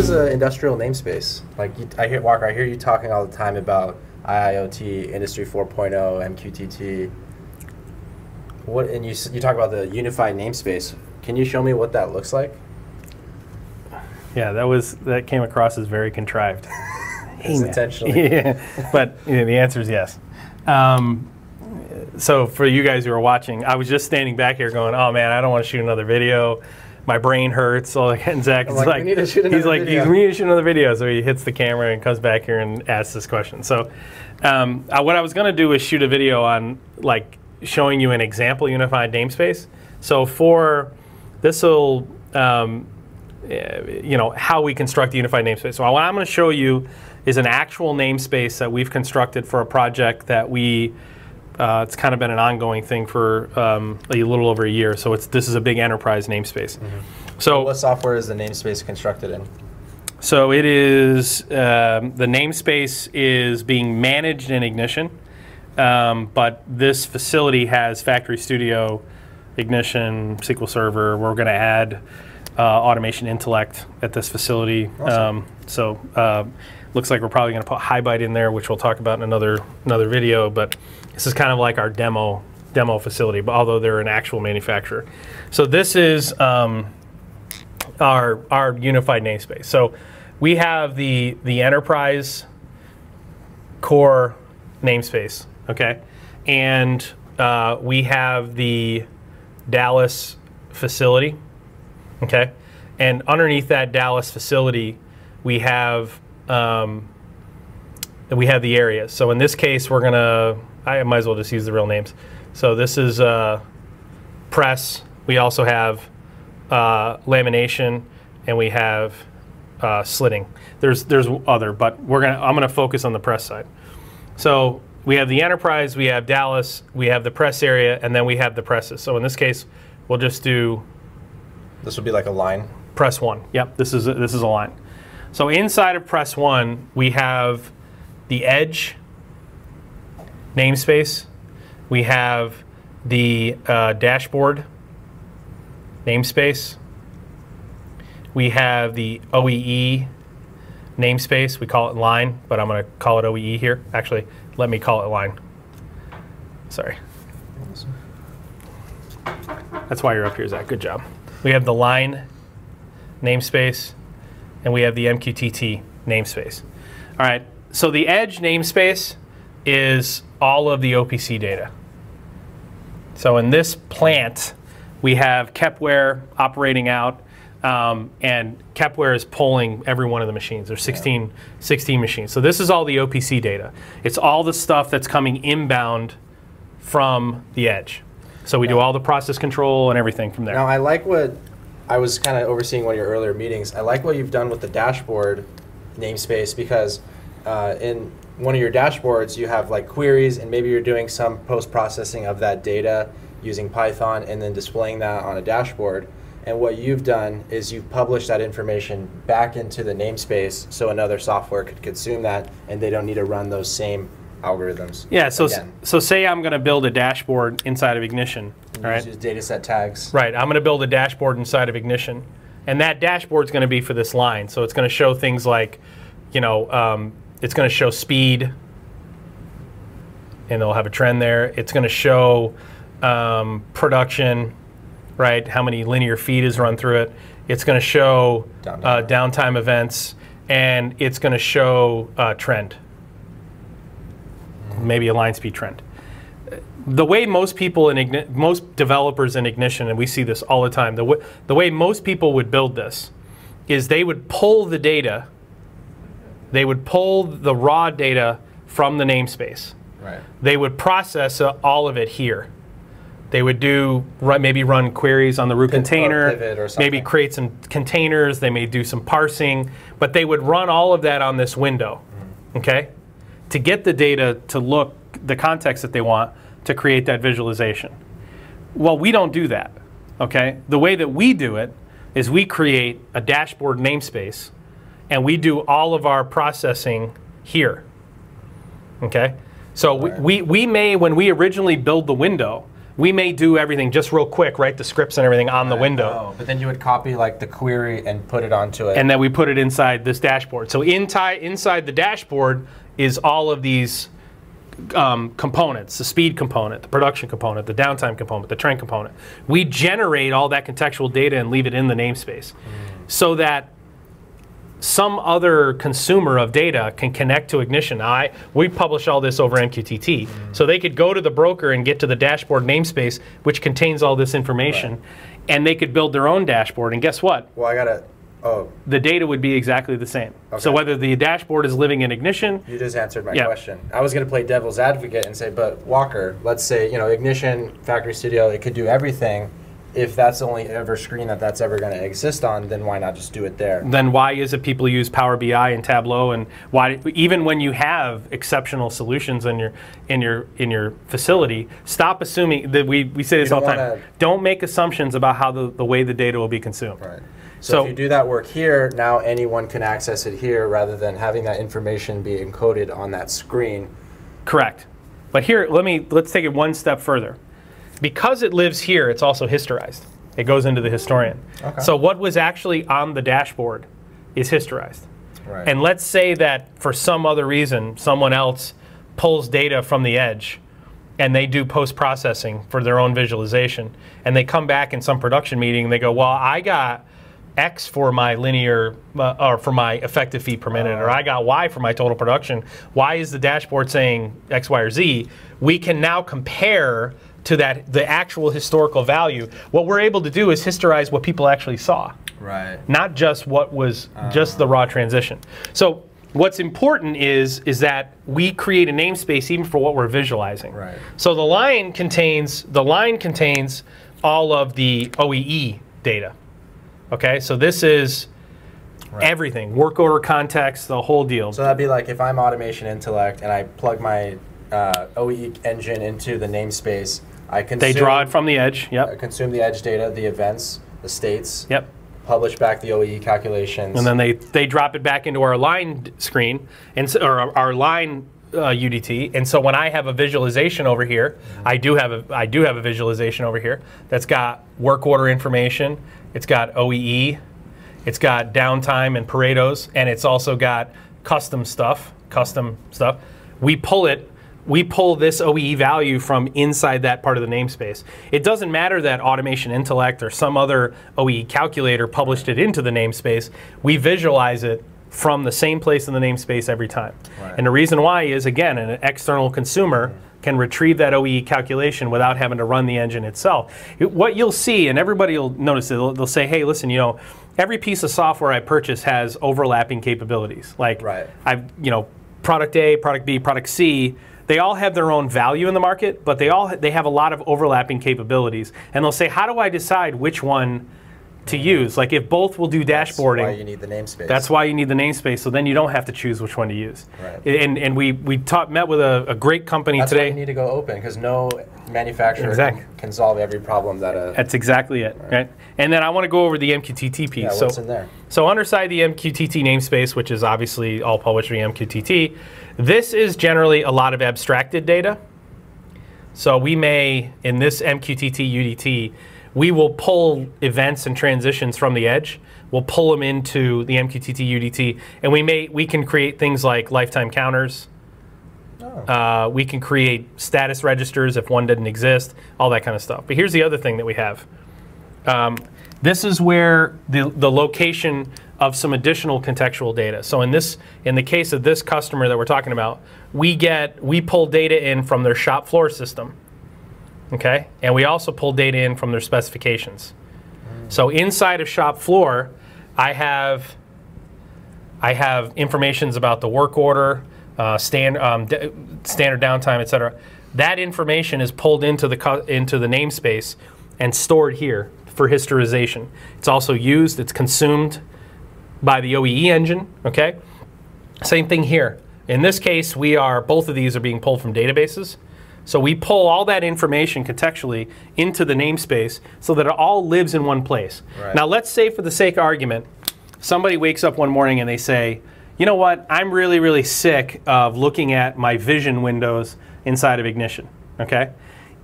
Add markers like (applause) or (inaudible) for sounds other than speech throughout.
is an industrial namespace? Like you, I hear Walker, I hear you talking all the time about IIoT, Industry 4.0, MQTT. What and you you talk about the unified namespace. Can you show me what that looks like? Yeah, that was that came across as very contrived. (laughs) Man. intentionally. (laughs) yeah, but you know, the answer is yes. Um, so for you guys who are watching, I was just standing back here going, "Oh man, I don't want to shoot another video. My brain hurts." So like, and Zach is like, like, "We need to shoot he's like, video." "We need to shoot another video." So he hits the camera and comes back here and asks this question. So um, uh, what I was going to do is shoot a video on like showing you an example unified namespace. So for this will um, uh, you know how we construct the unified namespace. So what I'm going to show you is an actual namespace that we've constructed for a project that we. Uh, it's kind of been an ongoing thing for um, a little over a year. So it's this is a big enterprise namespace. So What software is the namespace constructed in? so it is um, the namespace is being managed in Ignition, um, but this facility has Factory Studio, Ignition, SQL Server. We're going to add uh, Automation Intellect at this facility. Awesome. Um, so uh, looks like we're probably going to put HighByte in there, which we'll talk about in another another video. But this is kind of like our demo demo facility, but although they're an actual manufacturer. So this is. Um, our our unified namespace. So we have the the enterprise core namespace, okay, and uh, we have the Dallas facility, okay, and underneath that Dallas facility, we have um, we have the areas. So in this case, we're gonna I might as well just use the real names. So this is uh, press. We also have uh, lamination, and we have uh, slitting. There's there's other, but we're gonna I'm gonna focus on the press side. So we have the enterprise, we have Dallas, we have the press area, and then we have the presses. So in this case, we'll just do This would be like a line. press one. Yep, this is a, this is a line. So inside of press one, we have the edge namespace. We have the uh, dashboard namespace. We have the OEE namespace. We call it line, but I'm going to call it OEE here. Actually, let me call it line. Sorry. That's why you're up here, Zach. Good job. We have the line namespace, and we have the MQTT namespace. All right, so the edge namespace is all of the OPC data. So in this plant, we have Kepware operating out, um, and Kepware is pulling every one of the machines. There's 16, 16 machines. So this is all the OPC data. It's all the stuff that's coming inbound from the edge. So we do all the process control and everything from there. Now I like what I was kind of overseeing one of your earlier meetings. I like what you've done with the dashboard namespace because uh, in one of your dashboards you have like queries and maybe you're doing some post processing of that data using Python and then displaying that on a dashboard. And what you've done is you've published that information back into the namespace so another software could consume that and they don't need to run those same algorithms. Yeah, so again. so say I'm going to build a dashboard inside of Ignition, right? Use data set tags. Right, I'm going to build a dashboard inside of Ignition, and that dashboard's going to be for this line. So it's going to show things like, you know, um, it's going to show speed, and they'll have a trend there. It's going to show um, production, right? How many linear feet is run through it. It's going to show Downtime. uh, downtime events, and it's going to show uh, trend, maybe a line speed trend. The way most people in most developers in ignition and we see this all the time the, w- the way most people would build this is they would pull the data they would pull the raw data from the namespace. Right. they would process uh, all of it here. They would do run, maybe run queries on the root Pivot- or container or maybe create some containers they may do some parsing but they would run all of that on this window okay to get the data to look the context that they want to create that visualization. Well, we don't do that. Okay? The way that we do it is we create a dashboard namespace and we do all of our processing here. Okay? So we, Right. we, we may, when we originally build the window, we may do everything just real quick, write the scripts and everything on the window. Oh, but then you would copy like the query and put it onto it. and then we put it inside this dashboard. So inside inside the dashboard is all of these um, components: the speed component, the production component, the downtime component, the trend component. We generate all that contextual data and leave it in the namespace, so that some other consumer of data can connect to Ignition. I we publish all this over MQTT, so they could go to the broker and get to the dashboard namespace, which contains all this information, and they could build their own dashboard. And guess what? well, I gotta. Oh, the data would be exactly the same. So whether the dashboard is living in Ignition, you just answered my Yeah. question. I was gonna play devil's advocate and say, but Walker, let's say you know Ignition Factory Studio, it could do everything. If that's the only ever screen that that's ever going to exist on, then why not just do it there? then why is it people use Power BI and Tableau and why even when you have exceptional solutions in your in your in your facility, stop assuming that we, we say this all the time. wanna- Don't make assumptions about how the, the way the data will be consumed. Right. So, So- if you do that work here, now anyone can access it here rather than having that information be encoded on that screen. Correct. But here, let me let's take it one step further. Because it lives here, it's also historized. It goes into the historian. Okay. So what was actually on the dashboard is historized. Right. And let's say that for some other reason, someone else pulls data from the edge and they do post processing for their own visualization. And they come back in some production meeting and they go, Well, I got X for my linear uh, or for my effective feet per minute, or I got Y for my total production. Why is the dashboard saying X, Y, or Z? We can now compare to that the actual historical value. What we're able to do is historize what people actually saw right. not just what was just the raw transition. So what's important is is that we create a namespace even for what we're visualizing. Right. So the line contains the line contains all of the OEE data. Okay, so this is everything work order context, the whole deal. So that'd be like if I'm Automation Intellect and I plug my uh, OE engine into the namespace, I consume, they draw it from the edge. I Yep. consume the edge data, the events, the states, Yep. publish back the OE calculations. and then they, they drop it back into our line screen and or our- line uh, UDT. And so when I have a visualization over here, I do have a I do have a visualization over here that's got work order information. It's got OEE. It's got downtime and Pareto's, and it's also got custom stuff. Custom stuff. We pull it. We pull this OEE value from inside that part of the namespace. It doesn't matter that Automation Intellect or some other OEE calculator published it into the namespace. We visualize it from the same place in the namespace every time. Right. And the reason why is again, an external consumer can retrieve that OEE calculation without having to run the engine itself. It- what you'll see, and everybody will notice it, they'll, they'll say, hey, listen, you know, every piece of software I purchase has overlapping capabilities. Like, Right. I've, you know, product A, product B, product C, they all have their own value in the market, but they all they have a lot of overlapping capabilities. And they'll say, how do I decide which one to use? Like if both will do That's dashboarding, why you need the namespace. that's why you need the namespace. So then you don't have to choose which one to use. Right. And and we we taught, met with a, a great company That's why today. you need to go open because no manufacturer Exactly. can, can solve every problem that a. That's exactly it. Right. And then I want to go over the MQTT piece. yeah, so what's in there? So underside the MQTT namespace, which is obviously all published via MQTT, this is generally a lot of abstracted data. So we may, in this MQTT UDT, we will pull events and transitions from the edge. We'll pull them into the MQTT UDT, and we may we can create things like lifetime counters. Oh. Uh, we can create status registers if one didn't exist, all that kind of stuff. But here's the other thing that we have. Um, this is where the, the location of some additional contextual data. So in this, in the case of this customer that we're talking about, we get we pull data in from their shop floor system, okay, and we also pull data in from their specifications. So inside of shop floor, I have I have informations about the work order, uh, stand, um, standard downtime, et cetera. That information is pulled into the into the namespace and stored here for historization. It's also used. It's consumed by the OEE engine. Okay. Same thing here. In this case, we are both of these are being pulled from databases. So we pull all that information contextually into the namespace so that it all lives in one place. Right. Now let's say for the sake of argument, somebody wakes up one morning and they say, you know what, I'm really, really sick of looking at my vision windows inside of Ignition. Okay?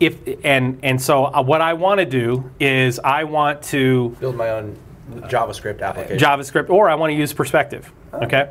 if and and so uh, what I want to do is I want to Build my own JavaScript application. JavaScript or I want to use Perspective. Okay.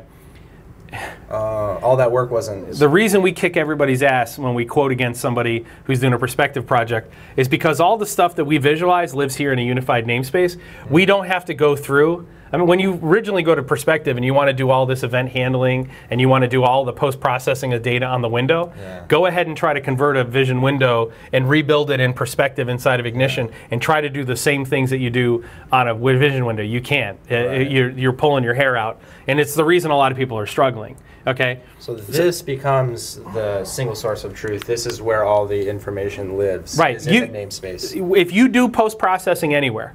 Uh, all that work wasn't. The reason we kick everybody's ass when we quote against somebody who's doing a perspective project is because all the stuff that we visualize lives here in a unified namespace. We don't have to go through. I mean, when you originally go to perspective and you want to do all this event handling and you want to do all the post processing of data on the window, Yeah. go ahead and try to convert a vision window and rebuild it in perspective inside of Ignition and try to do the same things that you do on a vision window. You can't. Uh, Right. You're, you're pulling your hair out. And it's the reason a lot of people are struggling. Okay? So this becomes the single source of truth. This is where all the information lives. Right. You- the namespace. if you do post processing anywhere,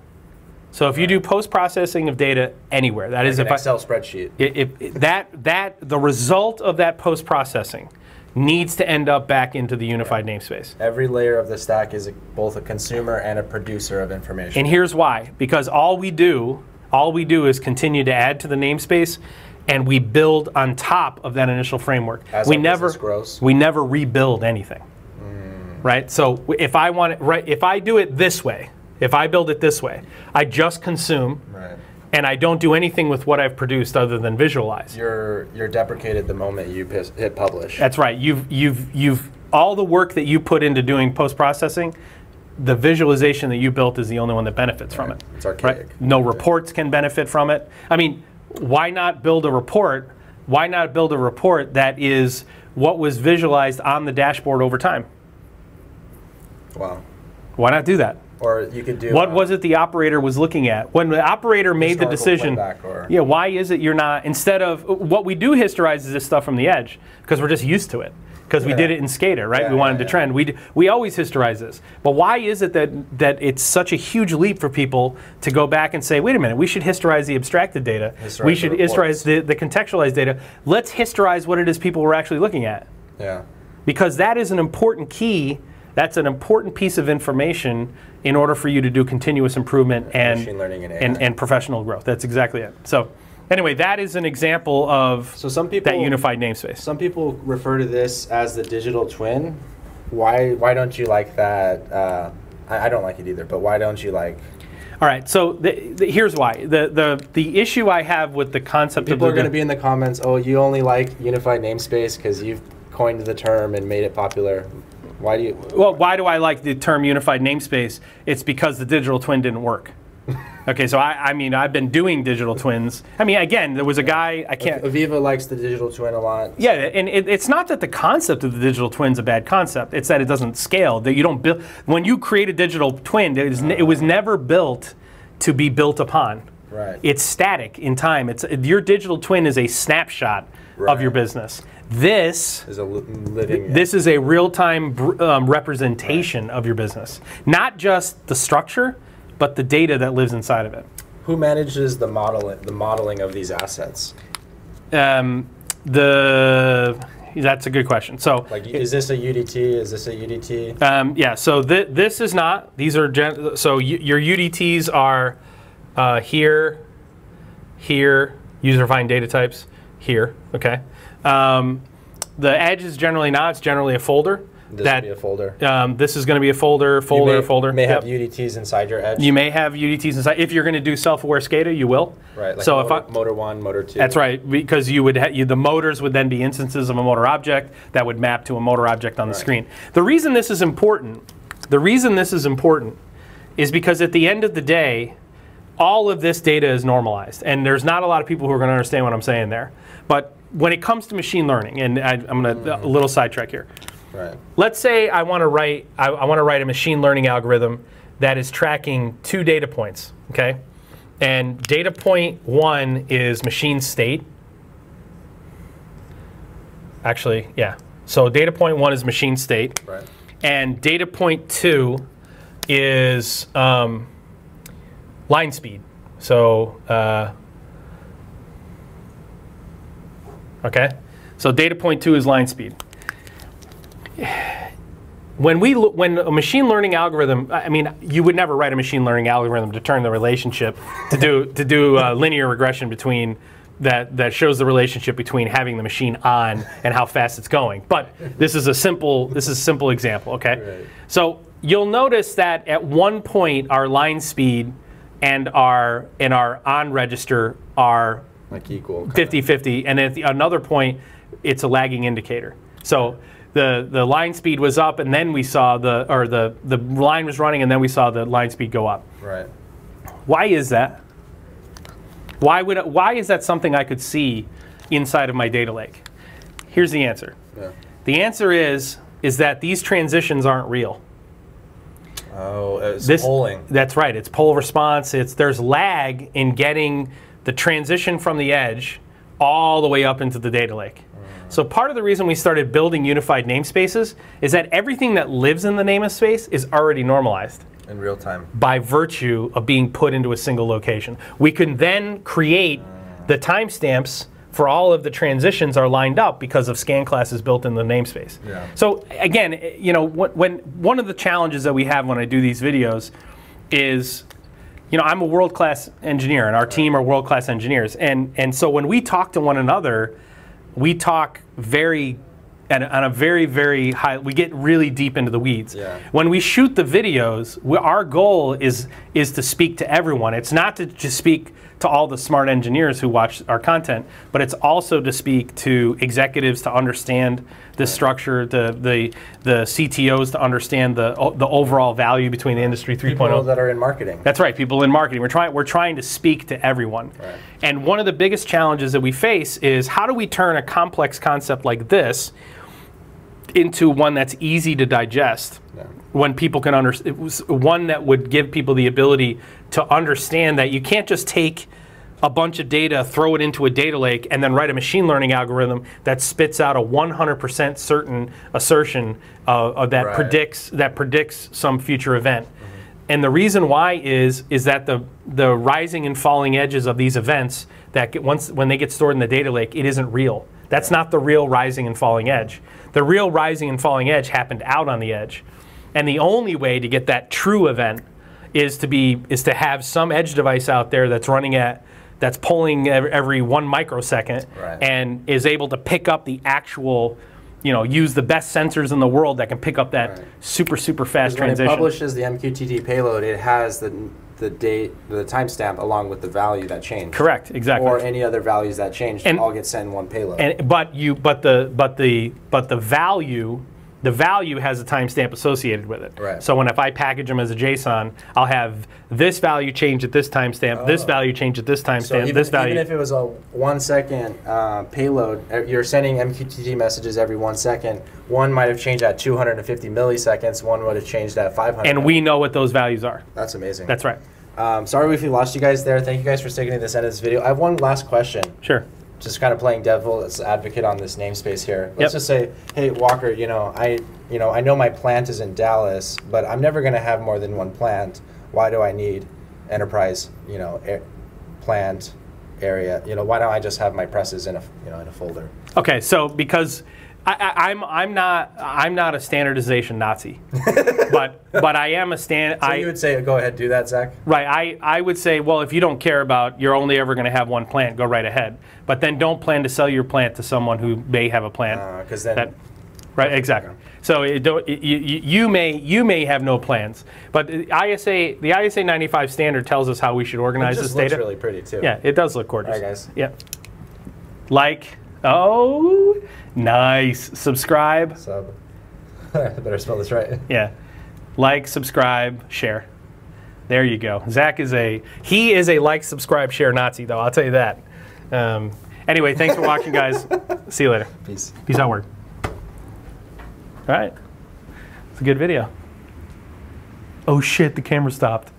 so if you do post processing of data anywhere, that is Like if an I, Excel spreadsheet. if, if that that the result of that post processing needs to end up back into the unified namespace. Every layer of the stack is a, both a consumer and a producer of information. And here's why: because all we do, all we do is continue to add to the namespace, and we build on top of that initial framework. As we never grows. we never rebuild anything. Mm. Right. So if I want it, right, if I do it this way, if I build it this way, I just consume, right. and I don't do anything with what I've produced other than visualize. You're you're deprecated the moment you pis- hit publish. That's right. You've you've you've all the work that you put into doing post processing. The visualization that you built is the only one that benefits from it. It's archaic. No reports can benefit from it. I mean, why not build a report? Why not build a report that is what was visualized on the dashboard over time? wow. Why not do that? Or you could do. What was it the operator was looking at when the operator made the decision? or- Yeah, why is it you're not instead of what we do historize is this stuff from the edge because we're just used to it because we Yeah. did it in SCADA, right? Yeah, we wanted yeah, to trend. We we always historize this, but why is it that that it's such a huge leap for people to go back and say, wait a minute, we should historize the abstracted data, Historize we should reports. historize the, the contextualized data. Let's historize what it is people were actually looking at Yeah. because that is an important key. That's an important piece of information in order for you to do continuous improvement and Machine learning and and, and professional growth. That's exactly it. So, anyway, that is an example of So some people that unified namespace. Some people refer to this as the digital twin. Why why don't you like that? Uh, I, I don't like it either. But why don't you like? All right. So the, the, here's why. The, the the issue I have with the concept People of people are going to be in the comments. Oh, you only like unified namespace because you've coined the term and made it popular. Why do you? Well, why do I like the term unified namespace? It's because the digital twin didn't work. (laughs) okay, so I, I mean, I've been doing digital twins. I mean, again, there was a guy, I can't. AVEVA likes the digital twin a lot. Yeah, and it, it's not that the concept of the digital twin is a bad concept. It's that it doesn't scale. That you don't build. When you create a digital twin, it, is, it was never built to be built upon. Right. It's static in time. It's your digital twin is a snapshot of your business. This Is a living. this is a real-time um, representation of your business, not just the structure, but the data that lives inside of it. Who manages the model the modeling of these assets? Um, the that's a good question. So, Like, is this a UDT? Is this a UDT? Um, yeah, so th- this is not. These are gen- so your UDTs are uh, here, here, user defined data types here. Okay. Um, the edge is generally not. It's generally a folder. This that be a folder. um, this is going to be a folder, You folder, may, folder. May have Yep. UDTs inside your edge. You may have UDTs inside. If you're going to do self-aware SCADA, you will. right. Like so motor, if I, motor one, motor two. that's right, because you would ha- you, the motors would then be instances of a motor object that would map to a motor object on the screen. The reason this is important, the reason this is important, is because at the end of the day, all of this data is normalized, and there's not a lot of people who are going to understand what I'm saying there. But when it comes to machine learning, and I, I'm going to a little sidetrack here. Right. Let's say I want to write I, I want to write a machine learning algorithm that is tracking two data points. Okay, and data point one is machine state. Actually, yeah. So data point one is machine state, Right. and data point two is um, line speed. So uh, okay, so data point two is line speed when we when a machine learning algorithm i mean you would never write a machine learning algorithm to turn the relationship to do (laughs) to do uh, linear regression between that that shows the relationship between having the machine on and how fast it's going. But this is a simple this is a simple example. Okay, Right. so you'll notice that at one point our line speed and our and our on register are Like equal. kinda. 50-50, and at the, another point, it's a lagging indicator. So the the line speed was up, and then we saw the or the the line was running, and then we saw the line speed go up. Right. Why is that? Why would why is that something I could see inside of my data lake? Here's the answer. Yeah. The answer is is that these transitions aren't real. Oh, it's This polling. That's right. It's poll response. It's there's lag in getting the transition from the edge all the way up into the data lake. So part of the reason we started building unified namespaces is that everything that lives in the namespace is already normalized in real time. by virtue of being put into a single location. We can then create the timestamps for all of the transitions are lined up because of scan classes built in the namespace. Yeah. So again, you know, wh- when one of the challenges that we have when I do these videos is you know, I'm a world-class engineer and our team are world-class engineers. And and so when we talk to one another, we talk very And on a very very high we get really deep into the weeds. Yeah. When we shoot the videos, we, our goal is is to speak to everyone. It's not to just speak to all the smart engineers who watch our content, but it's also to speak to executives to understand the structure, the the the CTOs to understand the the overall value between the industry 3.0. People that are in marketing. That's right, people in marketing. We're trying we're trying to speak to everyone. Right. And one of the biggest challenges that we face is how do we turn a complex concept like this into one that's easy to digest Yeah. when people can understand one that would give people the ability to understand that you can't just take a bunch of data, throw it into a data lake, and then write a machine learning algorithm that spits out a 100% certain assertion uh, of that Right. predicts that predicts some future event. And the reason why is is that the the rising and falling edges of these events that get, once when they get stored in the data lake, it isn't real. That's not the real rising and falling edge. The real rising and falling edge happened out on the edge. And the only way to get that true event is to be is to have some edge device out there that's running at that's pulling every, one microsecond Right. and is able to pick up the actual, you know, use the best sensors in the world that can pick up that Right. super super fast transition. When it publishes the MQTT payload, it has the the date, the timestamp along with the value that changed. Correct, exactly. Or any other values that changed, And- all get sent in one payload. And but you but the but the but the value the value has a timestamp associated with it. Right. So when if I package them as a JSON, I'll have this value change at this timestamp, this Oh. value change at this so timestamp, even, this value. even if it was a one second uh, payload, uh, you're sending MQTT messages every one second. One might have changed at 250 milliseconds. One would have changed at 500. and we know what those values are. That's amazing. That's right. Um, sorry if we lost you guys there. Thank you guys for sticking to this end of this video. I have one last question. Sure. Just kind of playing devil's advocate on this namespace here. Let's Yep. just say, hey Walker, you know, I you know, I know my plant is in Dallas, but I'm never going to have more than one plant. Why do I need enterprise, you know, air, plant area? You know, why don't I just have my presses in a, you know, in a folder? Okay, so because I, I, I'm I'm not I'm not a standardization Nazi, (laughs) but but I am a stand. So I you would say, go ahead, do that, Zach. Right. I, I would say, well, if you don't care about, you're only ever going to have one plant, go right ahead. But then don't plan to sell your plant to someone who may have a plant. Because Uh, then, that, right. Exactly. So it don't, you, you you may you may have no plans, but the ISA the ISA 95 standard tells us how we should it organize just this looks data. really pretty too. yeah, it does look gorgeous. All right, guys. Yeah. Like, oh, nice. Subscribe. So, (laughs) I better spell this right. Yeah. Like, subscribe, share. There you go. Zach is a he is a like, subscribe, share Nazi though. I'll tell you that. Um, anyway, thanks for watching, guys. (laughs) See you later. Peace. Peace out, word. All right. It's a good video. Oh shit, the camera stopped.